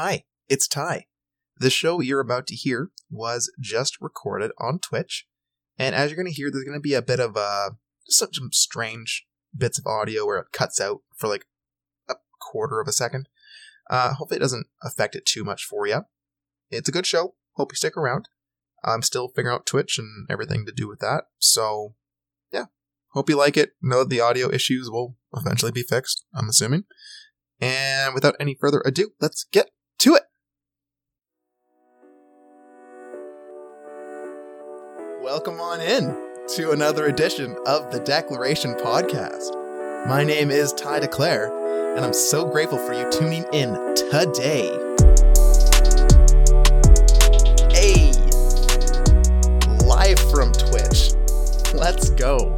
Hi, it's Ty. The show you're about to hear was just recorded on Twitch, and as you're going to hear, there's going to be a bit of uh, just some, some strange bits of audio where it cuts out for like a quarter of a second. Uh, hopefully, it doesn't affect it too much for you. It's a good show. Hope you stick around. I'm still figuring out Twitch and everything to do with that. So, yeah. Hope you like it. Know that the audio issues will eventually be fixed, I'm assuming. And without any further ado, let's get Welcome on in to another edition of the Declaration Podcast. My name is Ty DeClaire, and I'm so grateful for you tuning in today. Hey, live from Twitch. Let's go.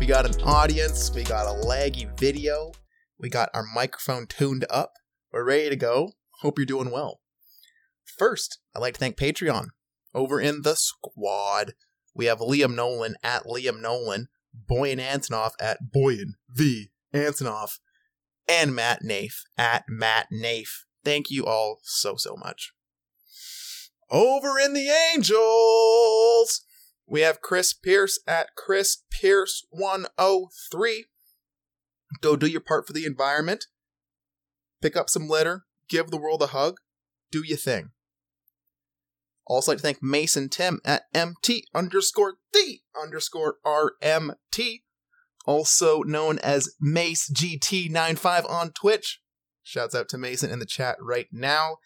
We got an audience, we got a laggy video, we got our microphone tuned up. We're ready to go. Hope you're doing well. First, I'd like to thank Patreon. Over in the squad, we have Liam Nolan at Liam Nolan, Boyan Antonoff at Boyan V Antonoff, and Matt Nafe at Matt Nafe. Thank you all so, so much. Over in the Angels, we have Chris Pierce at Chris Pierce 103. Go do your part for the environment. Pick up some litter. Give the world a hug. Do your thing. Also like to thank Mason Tim at MT underscore D underscore RMT, also known as Mace GT95 on Twitch. Shouts out to Mason in the chat right now.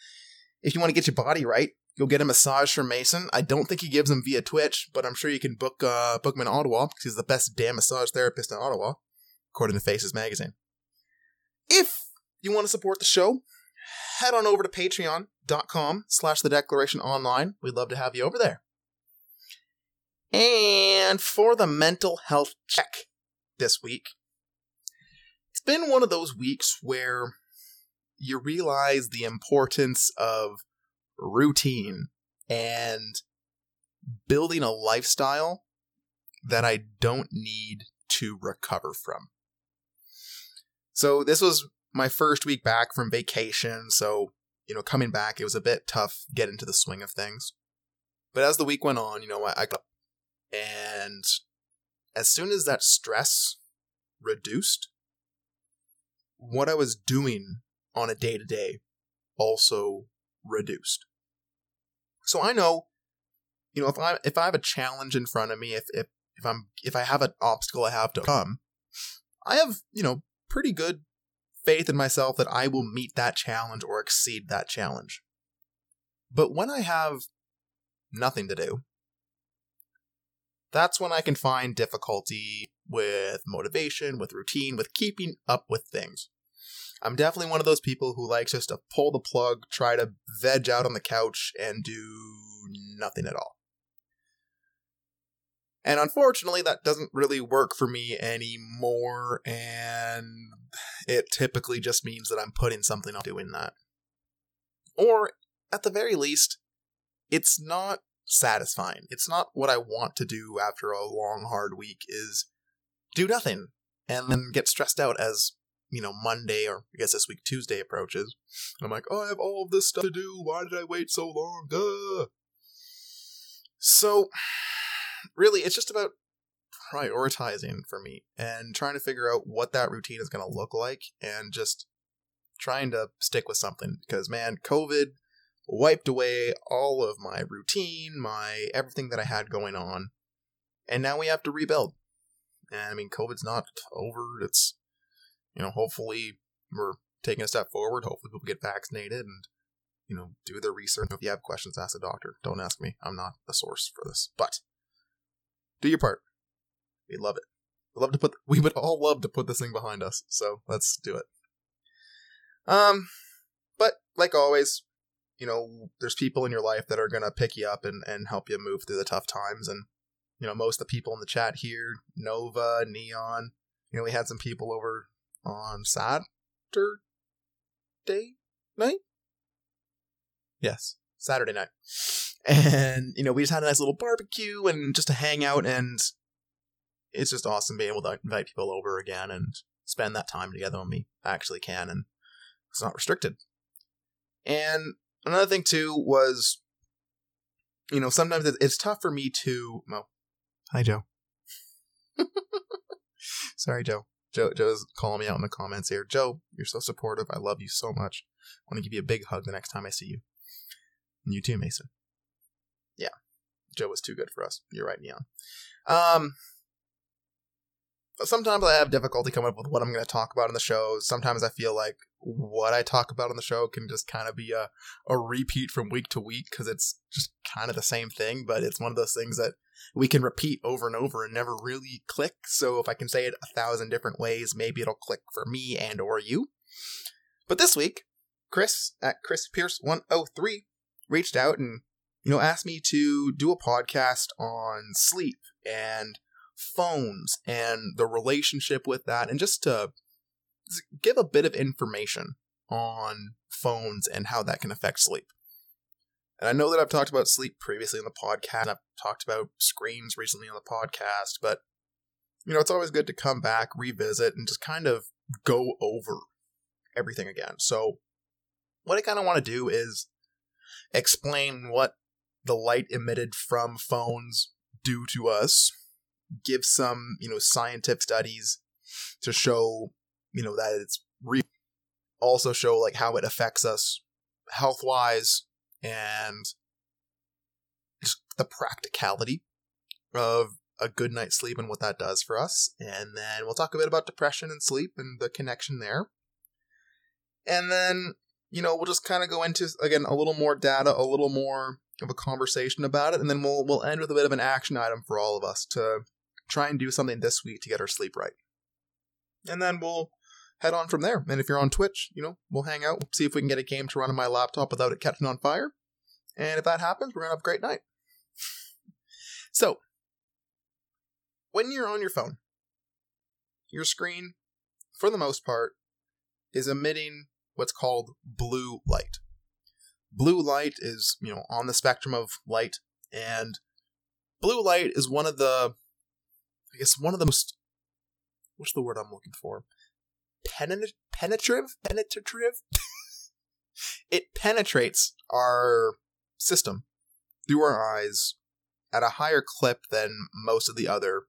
If you want to get your body right, you'll get a massage from Mason. I don't think he gives them via Twitch, but I'm sure you can book uh, book him in Ottawa because he's the best damn massage therapist in Ottawa, according to Faces Magazine. If you want to support the show, head on over to patreon.com slash the declaration online. We'd love to have you over there. And for the mental health check this week, it's been one of those weeks where you realize the importance of routine and building a lifestyle that I don't need to recover from. So this was my first week back from vacation, so you know, coming back, it was a bit tough get into the swing of things. But as the week went on, you know, I, I got and as soon as that stress reduced, what I was doing on a day to day also reduced. So I know, you know, if I if I have a challenge in front of me, if if if I'm if I have an obstacle I have to come, I have you know pretty good faith in myself that I will meet that challenge or exceed that challenge. But when I have nothing to do, that's when I can find difficulty with motivation, with routine, with keeping up with things. I'm definitely one of those people who likes just to pull the plug, try to veg out on the couch, and do nothing at all. And unfortunately, that doesn't really work for me anymore, and it typically just means that I'm putting something on doing that. Or, at the very least, it's not satisfying. It's not what I want to do after a long, hard week, is do nothing and then get stressed out as, you know, Monday or I guess this week Tuesday approaches. And I'm like, oh, I have all of this stuff to do. Why did I wait so long? Ugh. So, really, it's just about prioritizing for me and trying to figure out what that routine is going to look like and just trying to stick with something because man covid wiped away all of my routine my everything that i had going on and now we have to rebuild. And i mean covid's not over. It's you know hopefully we're taking a step forward. Hopefully people get vaccinated and you know do their research. If you have questions ask a doctor. Don't ask me. I'm not the source for this. But do your part. We love it. We love to put. We would all love to put this thing behind us. So let's do it. Um, but like always, you know, there's people in your life that are gonna pick you up and and help you move through the tough times. And you know, most of the people in the chat here, Nova, Neon. You know, we had some people over on Saturday night. Yes, Saturday night. And, you know, we just had a nice little barbecue and just to hang out. And it's just awesome being able to invite people over again and spend that time together when we actually can. And it's not restricted. And another thing too was, you know, sometimes it's tough for me to. Well, hi Joe. Sorry, Joe. Joe Joe's calling me out in the comments here. Joe, you're so supportive. I love you so much. I want to give you a big hug the next time I see you. And you too, Mason. Yeah. Joe was too good for us. You're right, Neon. Um sometimes I have difficulty coming up with what I'm going to talk about in the show. Sometimes I feel like what I talk about on the show can just kind of be a, a repeat from week to week because it's just kind of the same thing, but it's one of those things that we can repeat over and over and never really click. So if I can say it a thousand different ways, maybe it'll click for me and or you. But this week, Chris at Chris Pierce 103 reached out and you know asked me to do a podcast on sleep and phones and the relationship with that, and just to give a bit of information on phones and how that can affect sleep. And I know that I've talked about sleep previously in the podcast, I've talked about screens recently on the podcast, but you know, it's always good to come back, revisit, and just kind of go over everything again. So, what I kind of want to do is explain what the light emitted from phones do to us give some, you know, scientific studies to show, you know, that it's real. Also show like how it affects us health wise and just the practicality of a good night's sleep and what that does for us. And then we'll talk a bit about depression and sleep and the connection there. And then, you know, we'll just kind of go into again a little more data, a little more of a conversation about it, and then we'll we'll end with a bit of an action item for all of us to try and do something this week to get our sleep right. And then we'll head on from there. And if you're on Twitch, you know, we'll hang out, see if we can get a game to run on my laptop without it catching on fire. And if that happens, we're to have a great night. So, when you're on your phone, your screen, for the most part, is emitting what's called blue light. Blue light is, you know, on the spectrum of light, and blue light is one of the I guess one of the most what's the word I'm looking for? Penet- penetrative? Penetrative? it penetrates our system through our eyes at a higher clip than most of the other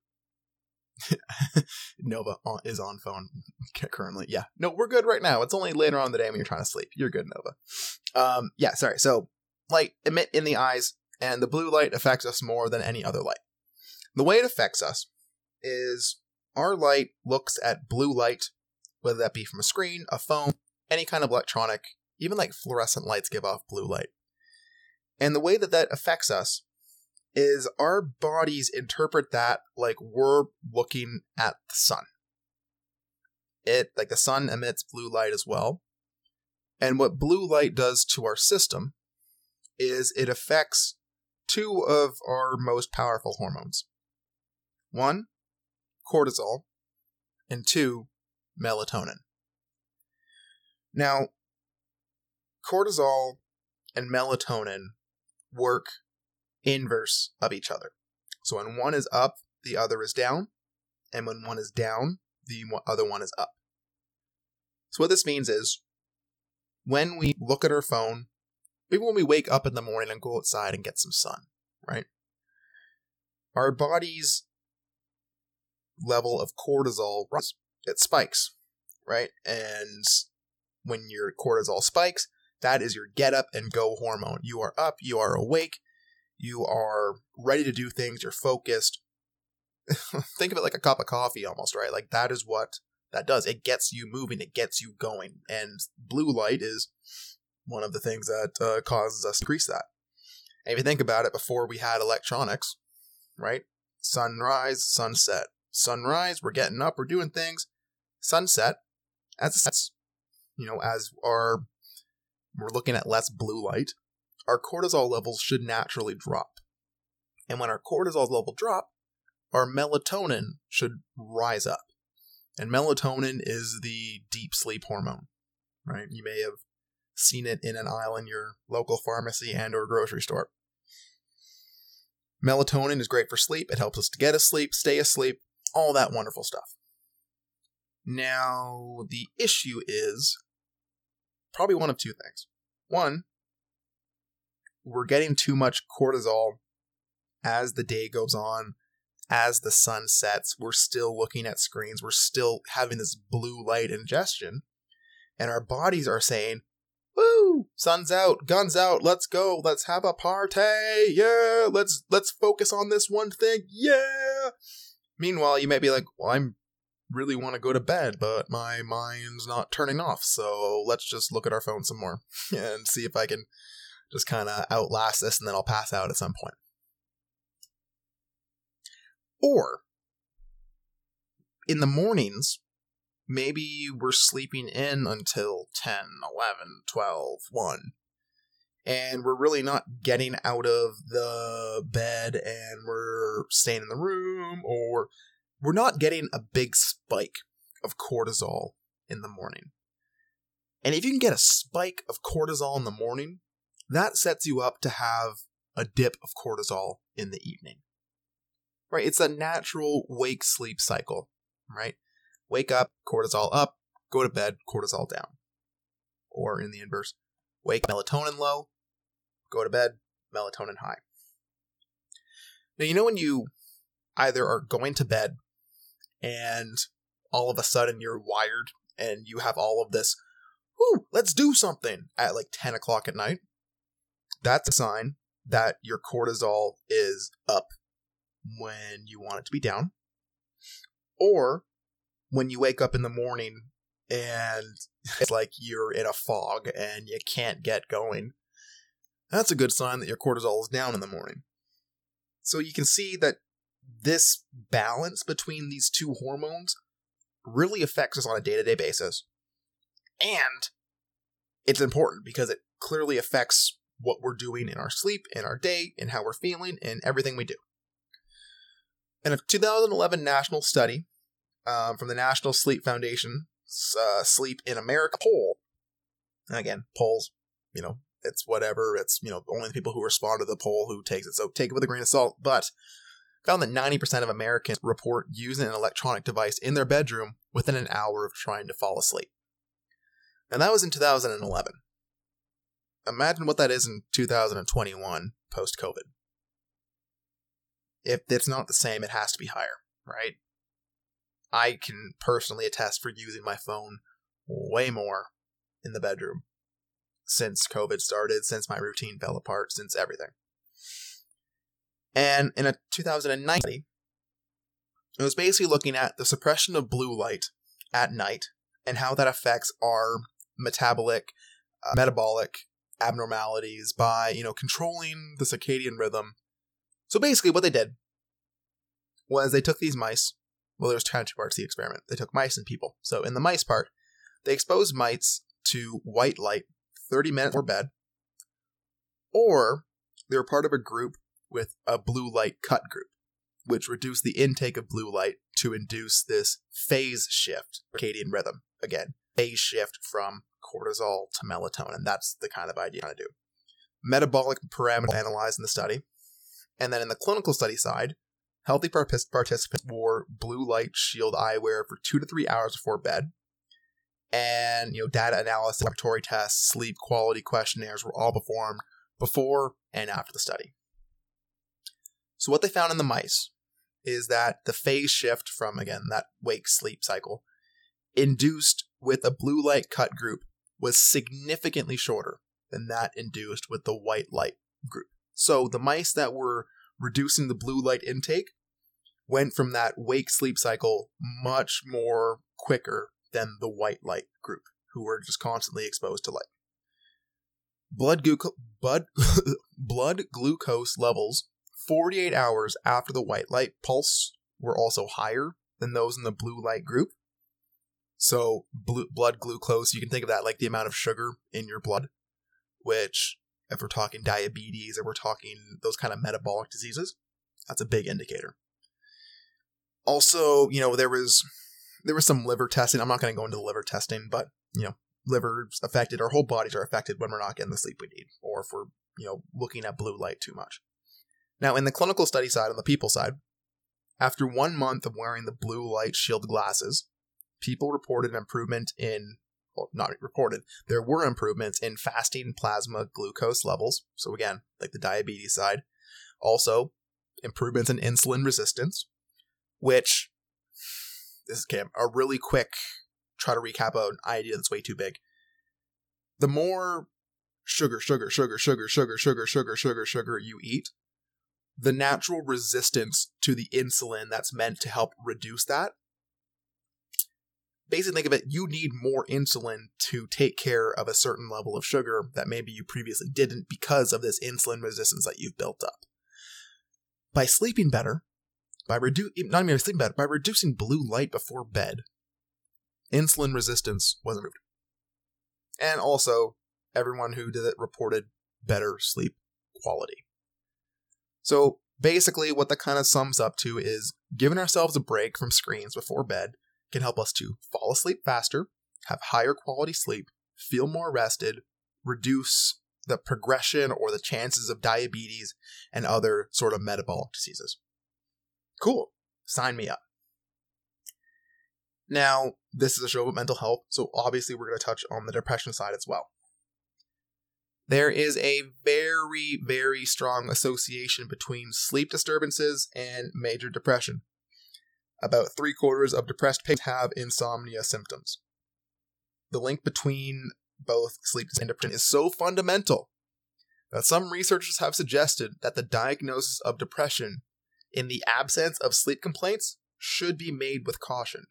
Nova is on phone currently. Yeah. No, we're good right now. It's only later on the day when you're trying to sleep. You're good, Nova. Um, yeah, sorry. So, light emit in the eyes, and the blue light affects us more than any other light. The way it affects us is our light looks at blue light, whether that be from a screen, a phone, any kind of electronic, even like fluorescent lights give off blue light. And the way that that affects us is our bodies interpret that like we're looking at the sun. It, like the sun emits blue light as well. And what blue light does to our system is it affects two of our most powerful hormones. One cortisol, and two, melatonin. Now, cortisol and melatonin work inverse of each other. So when one is up, the other is down, and when one is down, the other one is up. So what this means is when we look at our phone, even when we wake up in the morning and go outside and get some sun, right? Our body's level of cortisol it spikes, right? And when your cortisol spikes, that is your get up and go hormone. You are up, you are awake, you are ready to do things, you're focused. Think of it like a cup of coffee almost, right? Like that is what that does. It gets you moving, it gets you going. And blue light is one of the things that uh, causes us to increase that. And if you think about it, before we had electronics, right? Sunrise, sunset, sunrise, we're getting up, we're doing things. Sunset, as you know, as our we're looking at less blue light, our cortisol levels should naturally drop. And when our cortisol level drop, our melatonin should rise up. And melatonin is the deep sleep hormone, right? You may have seen it in an aisle in your local pharmacy and or grocery store. Melatonin is great for sleep. It helps us to get asleep, stay asleep, all that wonderful stuff. Now, the issue is probably one of two things. One, we're getting too much cortisol as the day goes on, as the sun sets. We're still looking at screens, we're still having this blue light ingestion, and our bodies are saying, Woo! Sun's out, guns out, let's go, let's have a party, yeah, let's let's focus on this one thing, yeah. Meanwhile, you may be like, well, I'm really want to go to bed, but my mind's not turning off, so let's just look at our phone some more and see if I can just kind of outlast this and then I'll pass out at some point. Or in the mornings, maybe we're sleeping in until 10, 11, 12, 1. And we're really not getting out of the bed and we're staying in the room, or we're not getting a big spike of cortisol in the morning. And if you can get a spike of cortisol in the morning, that sets you up to have a dip of cortisol in the evening. Right? It's a natural wake sleep cycle, right? Wake up, cortisol up, go to bed, cortisol down. Or in the inverse, wake melatonin low, go to bed, melatonin high. Now, you know when you either are going to bed and all of a sudden you're wired and you have all of this, whoo, let's do something at like 10 o'clock at night, that's a sign that your cortisol is up when you want it to be down. Or when you wake up in the morning and it's like you're in a fog and you can't get going, that's a good sign that your cortisol is down in the morning. So you can see that this balance between these two hormones really affects us on a day to day basis. And it's important because it clearly affects what we're doing in our sleep, in our day, in how we're feeling, in everything we do. In a 2011 national study um, from the National Sleep Foundation, uh, Sleep in America poll, again, polls, you know, it's whatever, it's, you know, only the people who respond to the poll who takes it, so take it with a grain of salt, but found that 90% of Americans report using an electronic device in their bedroom within an hour of trying to fall asleep. And that was in 2011. Imagine what that is in 2021 post COVID. If it's not the same, it has to be higher, right? I can personally attest for using my phone way more in the bedroom since COVID started, since my routine fell apart, since everything. And in a 2009 study, it was basically looking at the suppression of blue light at night and how that affects our metabolic, uh, metabolic abnormalities by, you know, controlling the circadian rhythm. So basically, what they did was they took these mice. Well, there's kind of two parts to the experiment. They took mice and people. So in the mice part, they exposed mice to white light 30 minutes before bed, or they were part of a group with a blue light cut group, which reduced the intake of blue light to induce this phase shift, circadian rhythm. Again, phase shift from cortisol to melatonin. That's the kind of idea I do. Metabolic parameters analyzed in the study. And then in the clinical study side, healthy participants wore blue light shield eyewear for two to three hours before bed. And you know, data analysis, laboratory tests, sleep quality questionnaires were all performed before and after the study. So what they found in the mice is that the phase shift from again that wake sleep cycle induced with a blue light cut group was significantly shorter than that induced with the white light group. So the mice that were reducing the blue light intake went from that wake sleep cycle much more quicker than the white light group who were just constantly exposed to light. Blood, blood, blood glucose levels 48 hours after the white light pulse were also higher than those in the blue light group. So, blue, blood glucose, you can think of that like the amount of sugar in your blood, which, if we're talking diabetes, if we're talking those kind of metabolic diseases, that's a big indicator. Also, you know, there was there was some liver testing. I'm not going to go into the liver testing, but you know, liver's affected. Our whole bodies are affected when we're not getting the sleep we need, or if we're you know looking at blue light too much. Now, in the clinical study side, on the people side, after one month of wearing the blue light shield glasses, people reported improvement in well, not reported, there were improvements in fasting plasma glucose levels. So again, like the diabetes side. Also, improvements in insulin resistance, which this is Cam, a really quick try to recap an idea that's way too big. The more sugar, sugar, sugar, sugar, sugar, sugar, sugar, sugar, sugar you eat, the natural resistance to the insulin that's meant to help reduce that. Basically, think of it, you need more insulin to take care of a certain level of sugar that maybe you previously didn't because of this insulin resistance that you've built up. By sleeping better, by redu- not even sleeping better, by reducing blue light before bed, insulin resistance was improved. And also, everyone who did it reported better sleep quality. So basically, what that kind of sums up to is giving ourselves a break from screens before bed can help us to fall asleep faster, have higher quality sleep, feel more rested, reduce the progression or the chances of diabetes and other sort of metabolic diseases. Cool. Sign me up. Now, this is a show about mental health, so obviously we're going to touch on the depression side as well. There is a very, very strong association between sleep disturbances and major depression. About three quarters of depressed patients have insomnia symptoms. The link between both sleep and depression is so fundamental that some researchers have suggested that the diagnosis of depression in the absence of sleep complaints should be made with caution.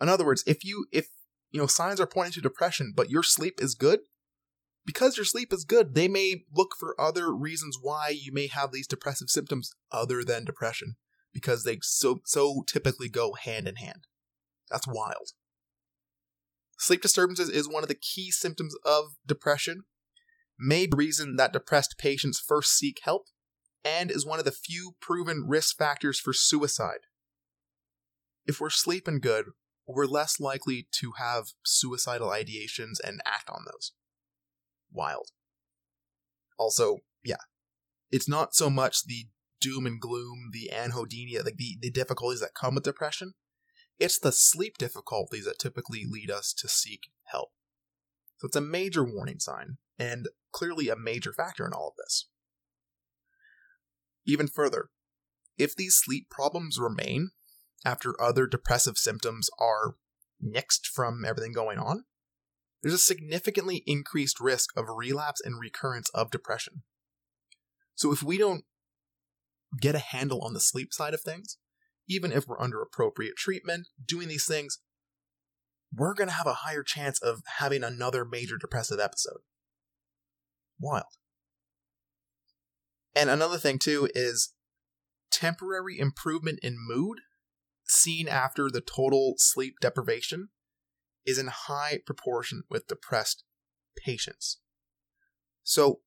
In other words, if you if you know signs are pointing to depression but your sleep is good, because your sleep is good, they may look for other reasons why you may have these depressive symptoms other than depression because they so so typically go hand in hand. That's wild. Sleep disturbances is one of the key symptoms of depression, may be reason that depressed patients first seek help, and is one of the few proven risk factors for suicide. If we're sleeping good, we're less likely to have suicidal ideations and act on those. Wild. Also, yeah, it's not so much the doom and gloom, the anhedonia, like the, the difficulties that come with depression. It's the sleep difficulties that typically lead us to seek help. So it's a major warning sign, and clearly a major factor in all of this. Even further, if these sleep problems remain after other depressive symptoms are nixed from everything going on, there's a significantly increased risk of relapse and recurrence of depression. So if we don't get a handle on the sleep side of things, even if we're under appropriate treatment, doing these things, we're going to have a higher chance of having another major depressive episode. Wild. And another thing, too, is temporary improvement in mood seen after the total sleep deprivation is in high proportion with depressed patients. So,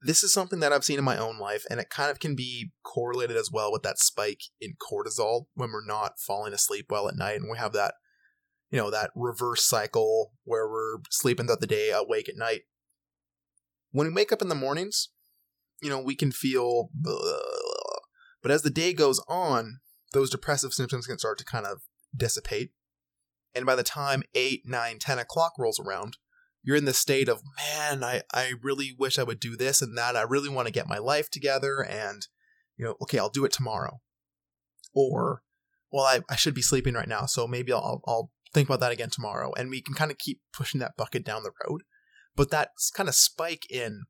this is something that I've seen in my own life, and it kind of can be correlated as well with that spike in cortisol when we're not falling asleep well at night, and we have that, you know, that reverse cycle where we're sleeping throughout the day, awake at night. When we wake up in the mornings, you know, we can feel, but as the day goes on, those depressive symptoms can start to kind of dissipate. And by the time 8, 9, 10 o'clock rolls around, you're in the state of, man, I, I really wish I would do this and that. I really want to get my life together and, you know, okay, I'll do it tomorrow. Or, well, I, I should be sleeping right now, so maybe I'll, I'll think about that again tomorrow. And we can kind of keep pushing that bucket down the road. But that kind of spike in,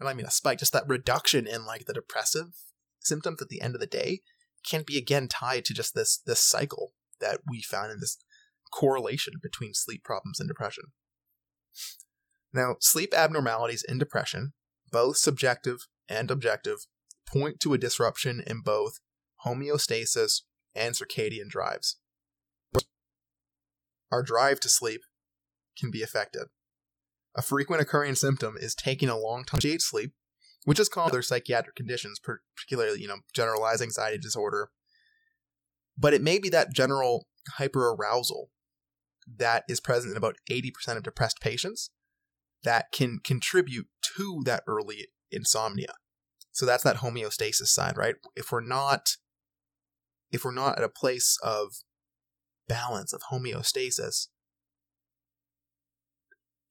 and I mean a spike, just that reduction in like the depressive symptoms at the end of the day can be again tied to just this this cycle that we found in this correlation between sleep problems and depression. Now, sleep abnormalities in depression, both subjective and objective, point to a disruption in both homeostasis and circadian drives. Our drive to sleep can be affected. A frequent occurring symptom is taking a long time to sleep, which is common other psychiatric conditions, particularly, you know, generalized anxiety disorder. But it may be that general hyperarousal that is present in about 80% of depressed patients that can contribute to that early insomnia. So that's that homeostasis side, right? If we're not if we're not at a place of balance of homeostasis,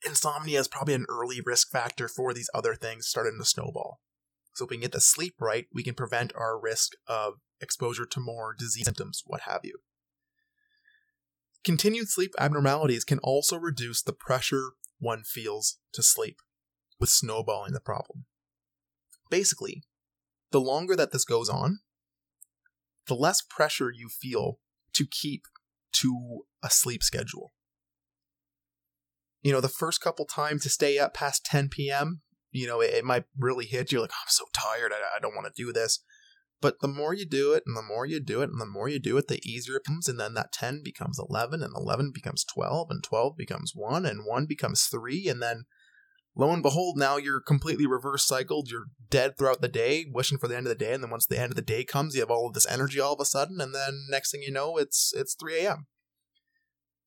insomnia is probably an early risk factor for these other things starting to snowball. So if we can get the sleep right, we can prevent our risk of exposure to more disease symptoms, what have you. Continued sleep abnormalities can also reduce the pressure one feels to sleep, with snowballing the problem. Basically, the longer that this goes on, the less pressure you feel to keep to a sleep schedule. You know, the first couple times to stay up past 10 p.m., you know, it, it might really hit you like, oh, I'm so tired, I, I don't want to do this. But the more you do it, and the more you do it, and the more you do it, the easier it becomes. And then that 10 becomes 11, and 11 becomes 12, and 12 becomes 1, and 1 becomes 3. And then lo and behold, now you're completely reverse cycled. You're dead throughout the day, wishing for the end of the day. And then once the end of the day comes, you have all of this energy all of a sudden. And then next thing you know, it's, it's 3 a.m.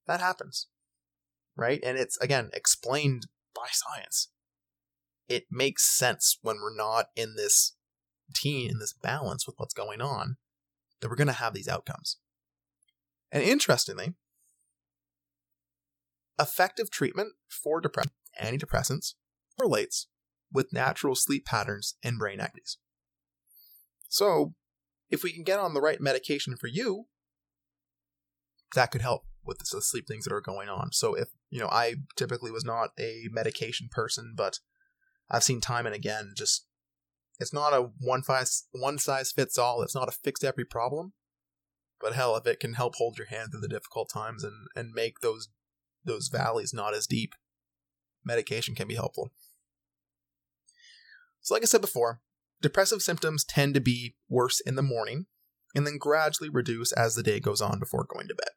That happens. Right? And it's, again, explained by science. It makes sense when we're not in this routine in this balance with what's going on, that we're going to have these outcomes. And interestingly, effective treatment for depression, antidepressants, relates with natural sleep patterns and brain activities. So, if we can get on the right medication for you, that could help with the sleep things that are going on. So, if, you know, I typically was not a medication person, but I've seen time and again just it's not a one size one size fits all. It's not a fix every problem. But hell, if it can help hold your hand through the difficult times and and make those those valleys not as deep, medication can be helpful. So, like I said before, depressive symptoms tend to be worse in the morning and then gradually reduce as the day goes on before going to bed.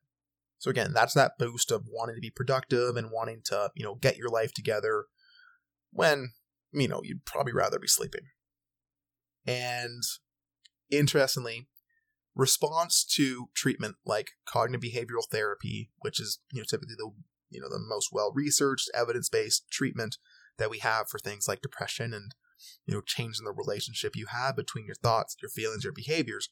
So again, that's that boost of wanting to be productive and wanting to, you know, get your life together when, you know, you'd probably rather be sleeping. And interestingly, response to treatment like cognitive behavioral therapy, which is you know typically the you know the most well researched evidence based treatment that we have for things like depression and you know changing the relationship you have between your thoughts, your feelings, your behaviors.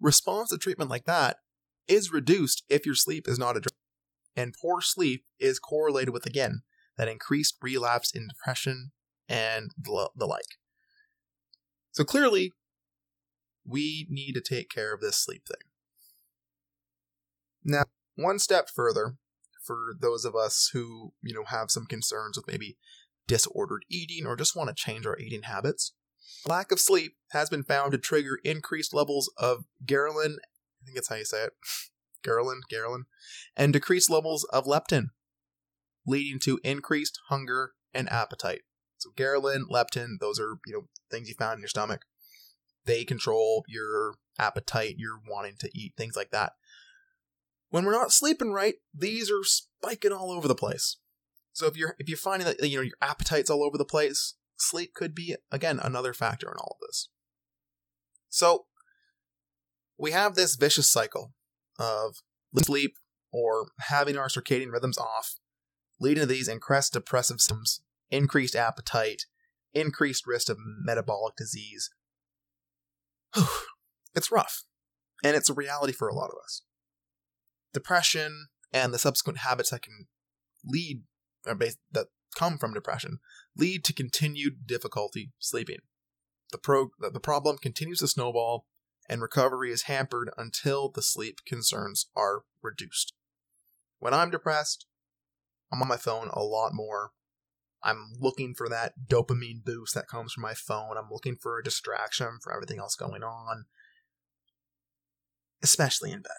Response to treatment like that is reduced if your sleep is not addressed. And poor sleep is correlated with again that increased relapse in depression and the like. So clearly, we need to take care of this sleep thing. Now, one step further, for those of us who, you know, have some concerns with maybe disordered eating or just want to change our eating habits, lack of sleep has been found to trigger increased levels of ghrelin, I think that's how you say it, ghrelin, ghrelin, and decreased levels of leptin, leading to increased hunger and appetite. So ghrelin, leptin, those are, you know, things you found in your stomach. They control your appetite, your wanting to eat, things like that. When we're not sleeping right, these are spiking all over the place. So if you're if you're finding that you know your appetite's all over the place, sleep could be again another factor in all of this. So we have this vicious cycle of sleep or having our circadian rhythms off, leading to these increased depressive symptoms, increased appetite, increased risk of metabolic disease. it's rough, and it's a reality for a lot of us. Depression and the subsequent habits that can lead, or that come from depression, lead to continued difficulty sleeping. The, pro- the problem continues to snowball, and recovery is hampered until the sleep concerns are reduced. When I'm depressed, I'm on my phone a lot more I'm looking for that dopamine boost that comes from my phone. I'm looking for a distraction for everything else going on, especially in bed,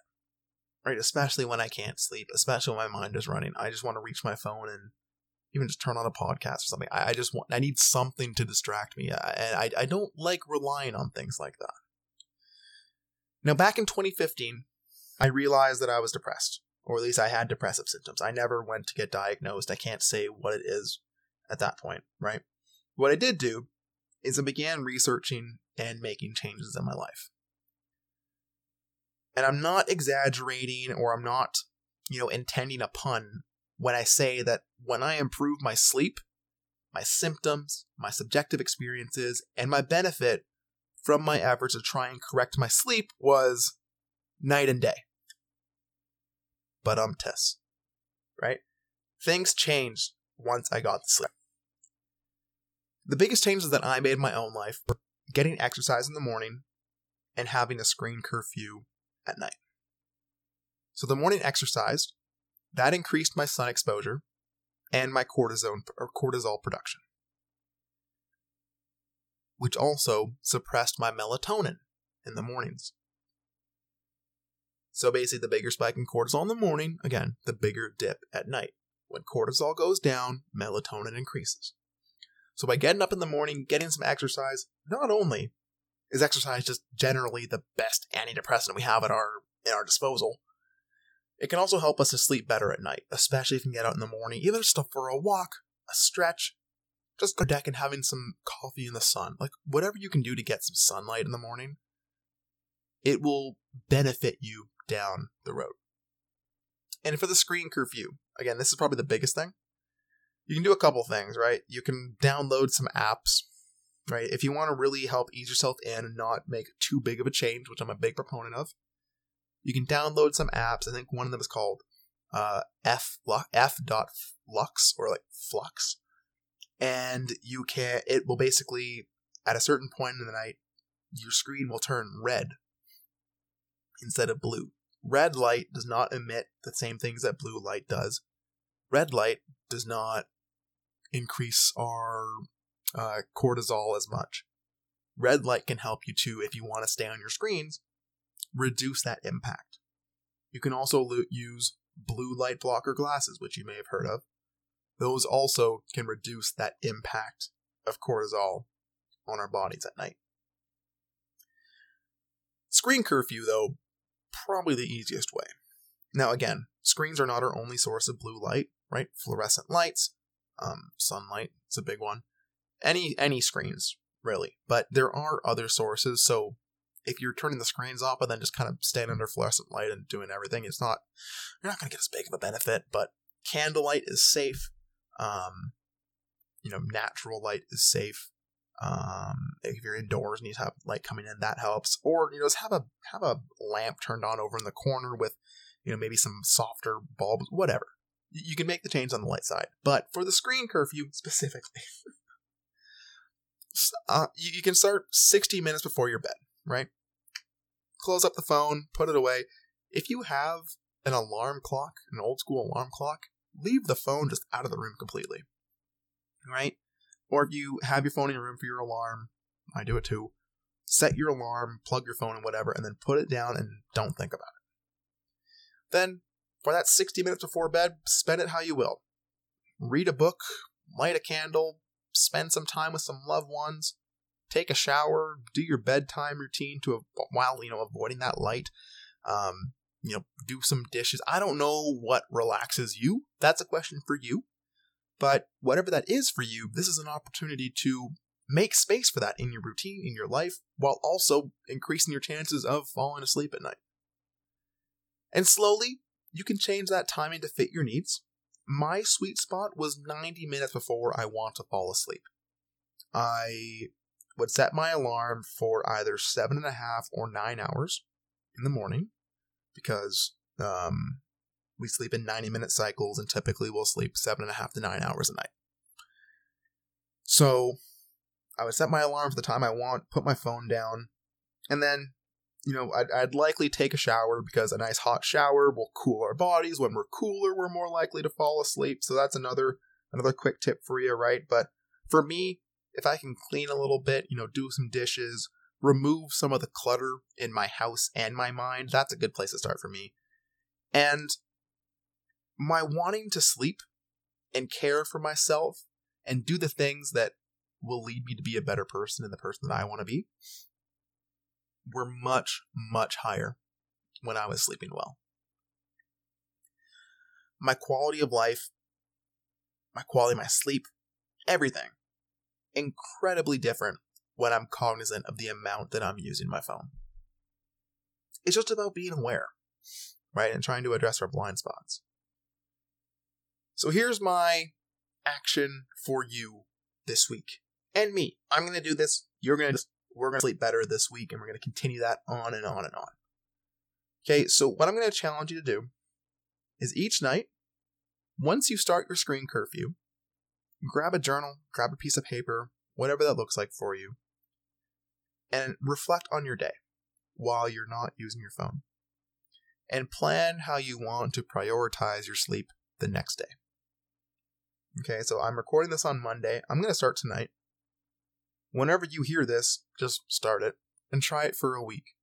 right? Especially when I can't sleep, especially when my mind is running. I just want to reach my phone and even just turn on a podcast or something. I, I just want, I need something to distract me. Uh, and I, I don't like relying on things like that. Now, back in 2015, I realized that I was depressed, or at least I had depressive symptoms. I never went to get diagnosed. I can't say what it is at that point, right? What I did do is I began researching and making changes in my life. And I'm not exaggerating or I'm not, you know, intending a pun when I say that when I improve my sleep, my symptoms, my subjective experiences, and my benefit from my efforts to try and correct my sleep was night and day. But um, Tess, right? Things changed once I got the sleep. The biggest changes that I made in my own life were getting exercise in the morning and having a screen curfew at night. So the morning exercise, that increased my sun exposure and my cortisone or cortisol production, which also suppressed my melatonin in the mornings. So basically, the bigger spike in cortisol in the morning, again, the bigger dip at night. When cortisol goes down, melatonin increases. So by getting up in the morning, getting some exercise, not only is exercise just generally the best antidepressant we have at our at our disposal, it can also help us to sleep better at night, especially if you can get out in the morning, either just for a walk, a stretch, just go deck and having some coffee in the sun. Like whatever you can do to get some sunlight in the morning, it will benefit you down the road. And for the screen curfew, again, this is probably the biggest thing. You can do a couple things, right? You can download some apps, right? If you want to really help ease yourself in and not make too big of a change, which I'm a big proponent of, you can download some apps. I think one of them is called uh, F F dot Flux or like Flux, and you can. It will basically at a certain point in the night, your screen will turn red instead of blue. Red light does not emit the same things that blue light does. Red light does not increase our uh, cortisol as much. Red light can help you too if you want to stay on your screens, reduce that impact. You can also use blue light blocker glasses, which you may have heard of. Those also can reduce that impact of cortisol on our bodies at night. Screen curfew, though, probably the easiest way. Now, again, screens are not our only source of blue light, right? Fluorescent lights, um, sunlight, it's a big one. Any any screens, really. But there are other sources. So if you're turning the screens off and then just kind of staying under fluorescent light and doing everything, it's not you're not going to get as big of a benefit. But candlelight is safe. Um, you know, natural light is safe. Um, if you're indoors and you have light coming in, that helps. Or you know, just have a have a lamp turned on over in the corner with, you know, maybe some softer bulbs, whatever. You can make the change on the light side, but for the screen curfew specifically, uh, you, you can start 60 minutes before your bed, right? Close up the phone, put it away. If you have an alarm clock, an old school alarm clock, leave the phone just out of the room completely, right? Or if you have your phone in your room for your alarm, I do it too. Set your alarm, plug your phone and whatever, and then put it down and don't think about it. Then, for that 60 minutes before bed, spend it how you will. Read a book, light a candle, spend some time with some loved ones, take a shower, do your bedtime routine to while you know avoiding that light. Um, you know, do some dishes. I don't know what relaxes you. That's a question for you. But whatever that is for you, this is an opportunity to make space for that in your routine, in your life, while also increasing your chances of falling asleep at night. And slowly, you can change that timing to fit your needs. My sweet spot was 90 minutes before I want to fall asleep. I would set my alarm for either seven and a half or nine hours in the morning because um, we sleep in 90 minute cycles and typically we'll sleep seven and a half to nine hours a night. So I would set my alarm for the time I want, put my phone down, and then, you know, I'd, I'd likely take a shower because a nice hot shower will cool our bodies. When we're cooler, we're more likely to fall asleep. So that's another another quick tip for you, right? But for me, if I can clean a little bit, you know, do some dishes, remove some of the clutter in my house and my mind, that's a good place to start for me. And my wanting to sleep and care for myself and do the things that will lead me to be a better person and the person that I want to be were much, much higher when I was sleeping well. My quality of life, my quality of my sleep, everything, incredibly different when I'm cognizant of the amount that I'm using my phone. It's just about being aware, right? And trying to address our blind spots. So here's my action for you this week. And me. I'm going to do this. You're going to, we're going to sleep better this week and we're going to continue that on and on and on. Okay, so what I'm going to challenge you to do is each night, once you start your screen curfew, grab a journal, grab a piece of paper, whatever that looks like for you, and reflect on your day while you're not using your phone. And plan how you want to prioritize your sleep the next day. Okay, so I'm recording this on Monday. I'm going to start tonight. Whenever you hear this, just start it and try it for a week.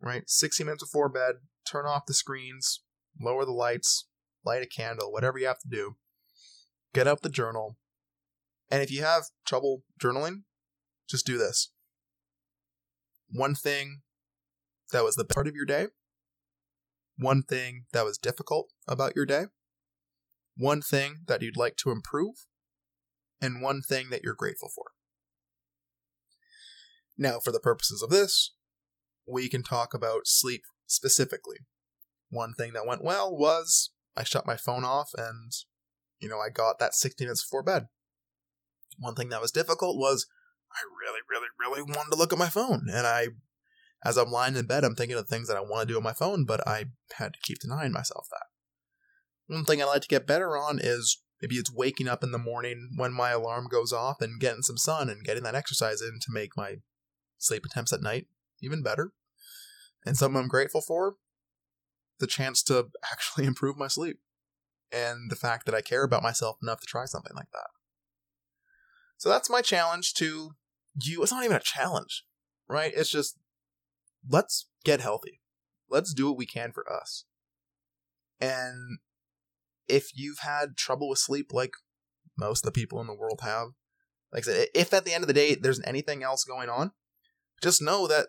Right? 60 minutes before bed, turn off the screens, lower the lights, light a candle, whatever you have to do. Get out the journal. And if you have trouble journaling, just do this. One thing that was the part of your day, one thing that was difficult about your day, one thing that you'd like to improve, and one thing that you're grateful for. Now, for the purposes of this, we can talk about sleep specifically. One thing that went well was I shut my phone off and, you know, I got that 60 minutes before bed. One thing that was difficult was I really, really, really wanted to look at my phone. And I, as I'm lying in bed, I'm thinking of things that I want to do on my phone, but I had to keep denying myself that. One thing I like to get better on is maybe it's waking up in the morning when my alarm goes off and getting some sun and getting that exercise in to make my sleep attempts at night even better. And something I'm grateful for the chance to actually improve my sleep and the fact that I care about myself enough to try something like that. So that's my challenge to you. It's not even a challenge, right? It's just let's get healthy. Let's do what we can for us. And if you've had trouble with sleep like most of the people in the world have, like I said, if at the end of the day there's anything else going on, just know that,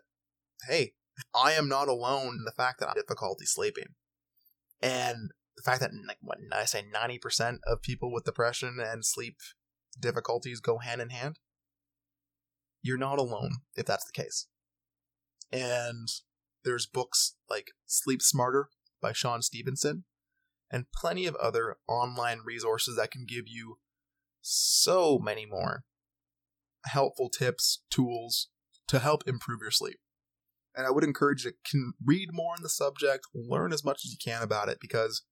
hey, I am not alone in the fact that I have difficulty sleeping. And the fact that, like, what I say, 90% of people with depression and sleep difficulties go hand in hand, you're not alone if that's the case. And there's books like Sleep Smarter by Shawn Stevenson and plenty of other online resources that can give you so many more helpful tips, tools to help improve your sleep. And I would encourage you to read more on the subject, learn as much as you can about it because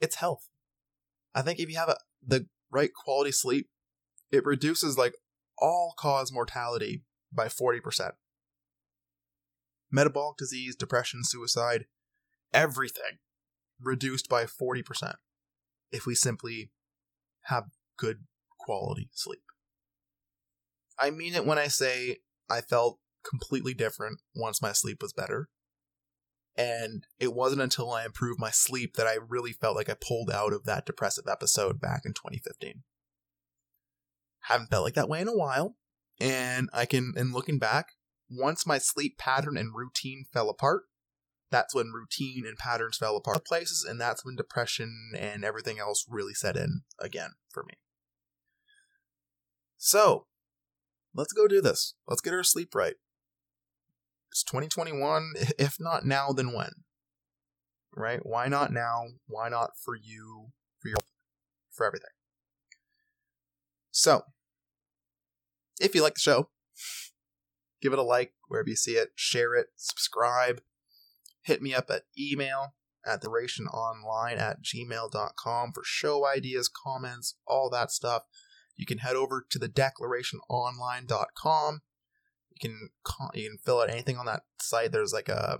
it's health. I think if you have a, the right quality sleep, it reduces like all cause mortality by 40%. Metabolic disease, depression, suicide, everything reduced by 40% if we simply have good quality sleep. I mean it when I say I felt completely different once my sleep was better. And it wasn't until I improved my sleep that I really felt like I pulled out of that depressive episode back in 2015. Haven't felt like that way in a while. And I can, in looking back, once my sleep pattern and routine fell apart, that's when routine and patterns fell apart places, and that's when depression and everything else really set in again for me. So, let's go do this. Let's get our sleep right. It's 2021. If not now, then when? Right? Why not now? Why not for you, for your, for everything? So, if you like the show, give it a like wherever you see it, share it, subscribe, hit me up at email at therationonline at gmail.com for show ideas, comments, all that stuff. You can head over to the declarationonline.com you can you can fill out anything on that site. There's like a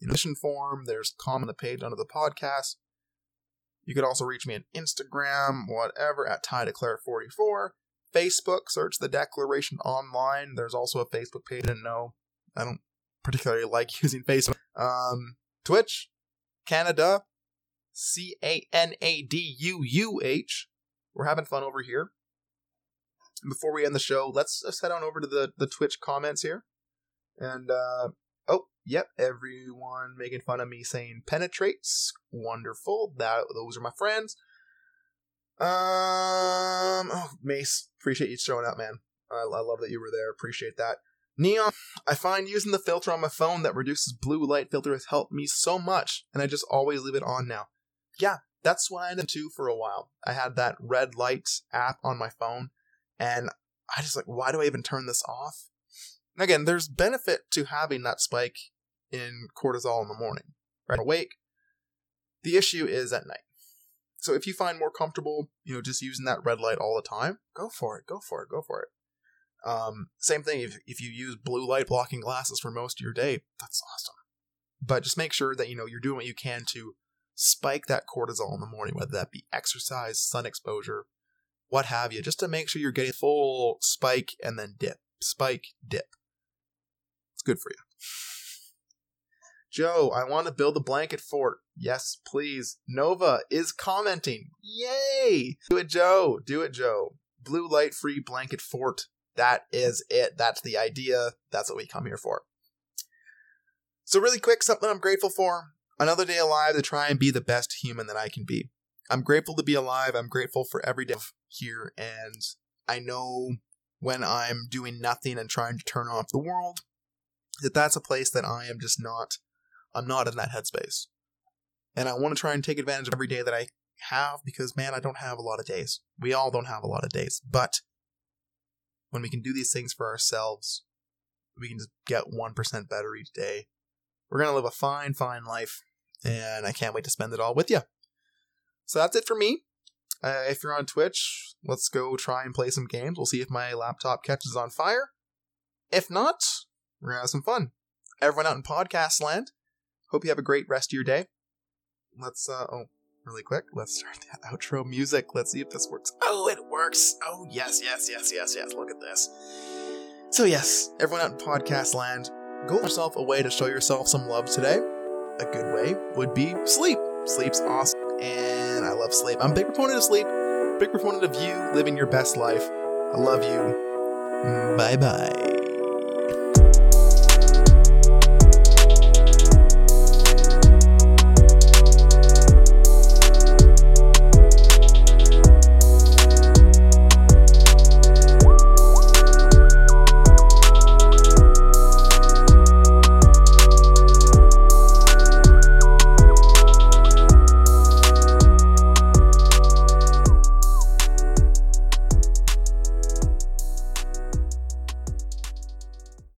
mission form. There's comment on the page under the podcast. You can also reach me on Instagram, whatever, at Ty Declare 44 Facebook, search the Declaration Online. There's also a Facebook page. Didn't know. I don't particularly like using Facebook. Um, Twitch, Canada, C A N A D U U H. We're having fun over here before we end the show, let's, let's head on over to the, the Twitch comments here. And, uh, oh, yep, everyone making fun of me saying penetrates. Wonderful. That Those are my friends. Um, oh, Mace, appreciate you showing up, man. I, I love that you were there. Appreciate that. Neon, I find using the filter on my phone that reduces blue light filter has helped me so much, and I just always leave it on now. Yeah, that's what I did too for a while. I had that red light app on my phone, and I just like, why do I even turn this off? And again, there's benefit to having that spike in cortisol in the morning, right? Awake. The issue is at night. So if you find more comfortable, you know, just using that red light all the time, go for it, go for it, go for it. Um, same thing if, if you use blue light blocking glasses for most of your day, that's awesome. But just make sure that you know you're doing what you can to spike that cortisol in the morning, whether that be exercise, sun exposure, what have you, just to make sure you're getting full spike and then dip, spike, dip. It's good for you. Joe, I want to build a blanket fort. Yes, please. Nova is commenting. Yay! Do it, Joe. Do it, Joe. Blue light free blanket fort. That is it. That's the idea. That's what we come here for. So, really quick, something I'm grateful for. Another day alive to try and be the best human that I can be. I'm grateful to be alive. I'm grateful for every day here. And I know when I'm doing nothing and trying to turn off the world, that that's a place that I am just not I'm not in that headspace. And I want to try and take advantage of every day that I have because, man, I don't have a lot of days. We all don't have a lot of days. But when we can do these things for ourselves, we can just get 1% better each day. We're going to live a fine, fine life. And I can't wait to spend it all with you. So that's it for me. Uh, if you're on Twitch, let's go try and play some games. We'll see if my laptop catches on fire. If not, we're going to have some fun. Everyone out in podcast land, Hope you have a great rest of your day. Let's, uh, oh, really quick, let's start that outro music. Let's see if this works. Oh, it works. Oh, yes, yes, yes, yes, yes. Look at this. So, yes, everyone out in podcast land, go yourself a way to show yourself some love today. A good way would be sleep. Sleep's awesome, and I love sleep. I'm a big proponent of sleep, big proponent of you living your best life. I love you. Bye bye.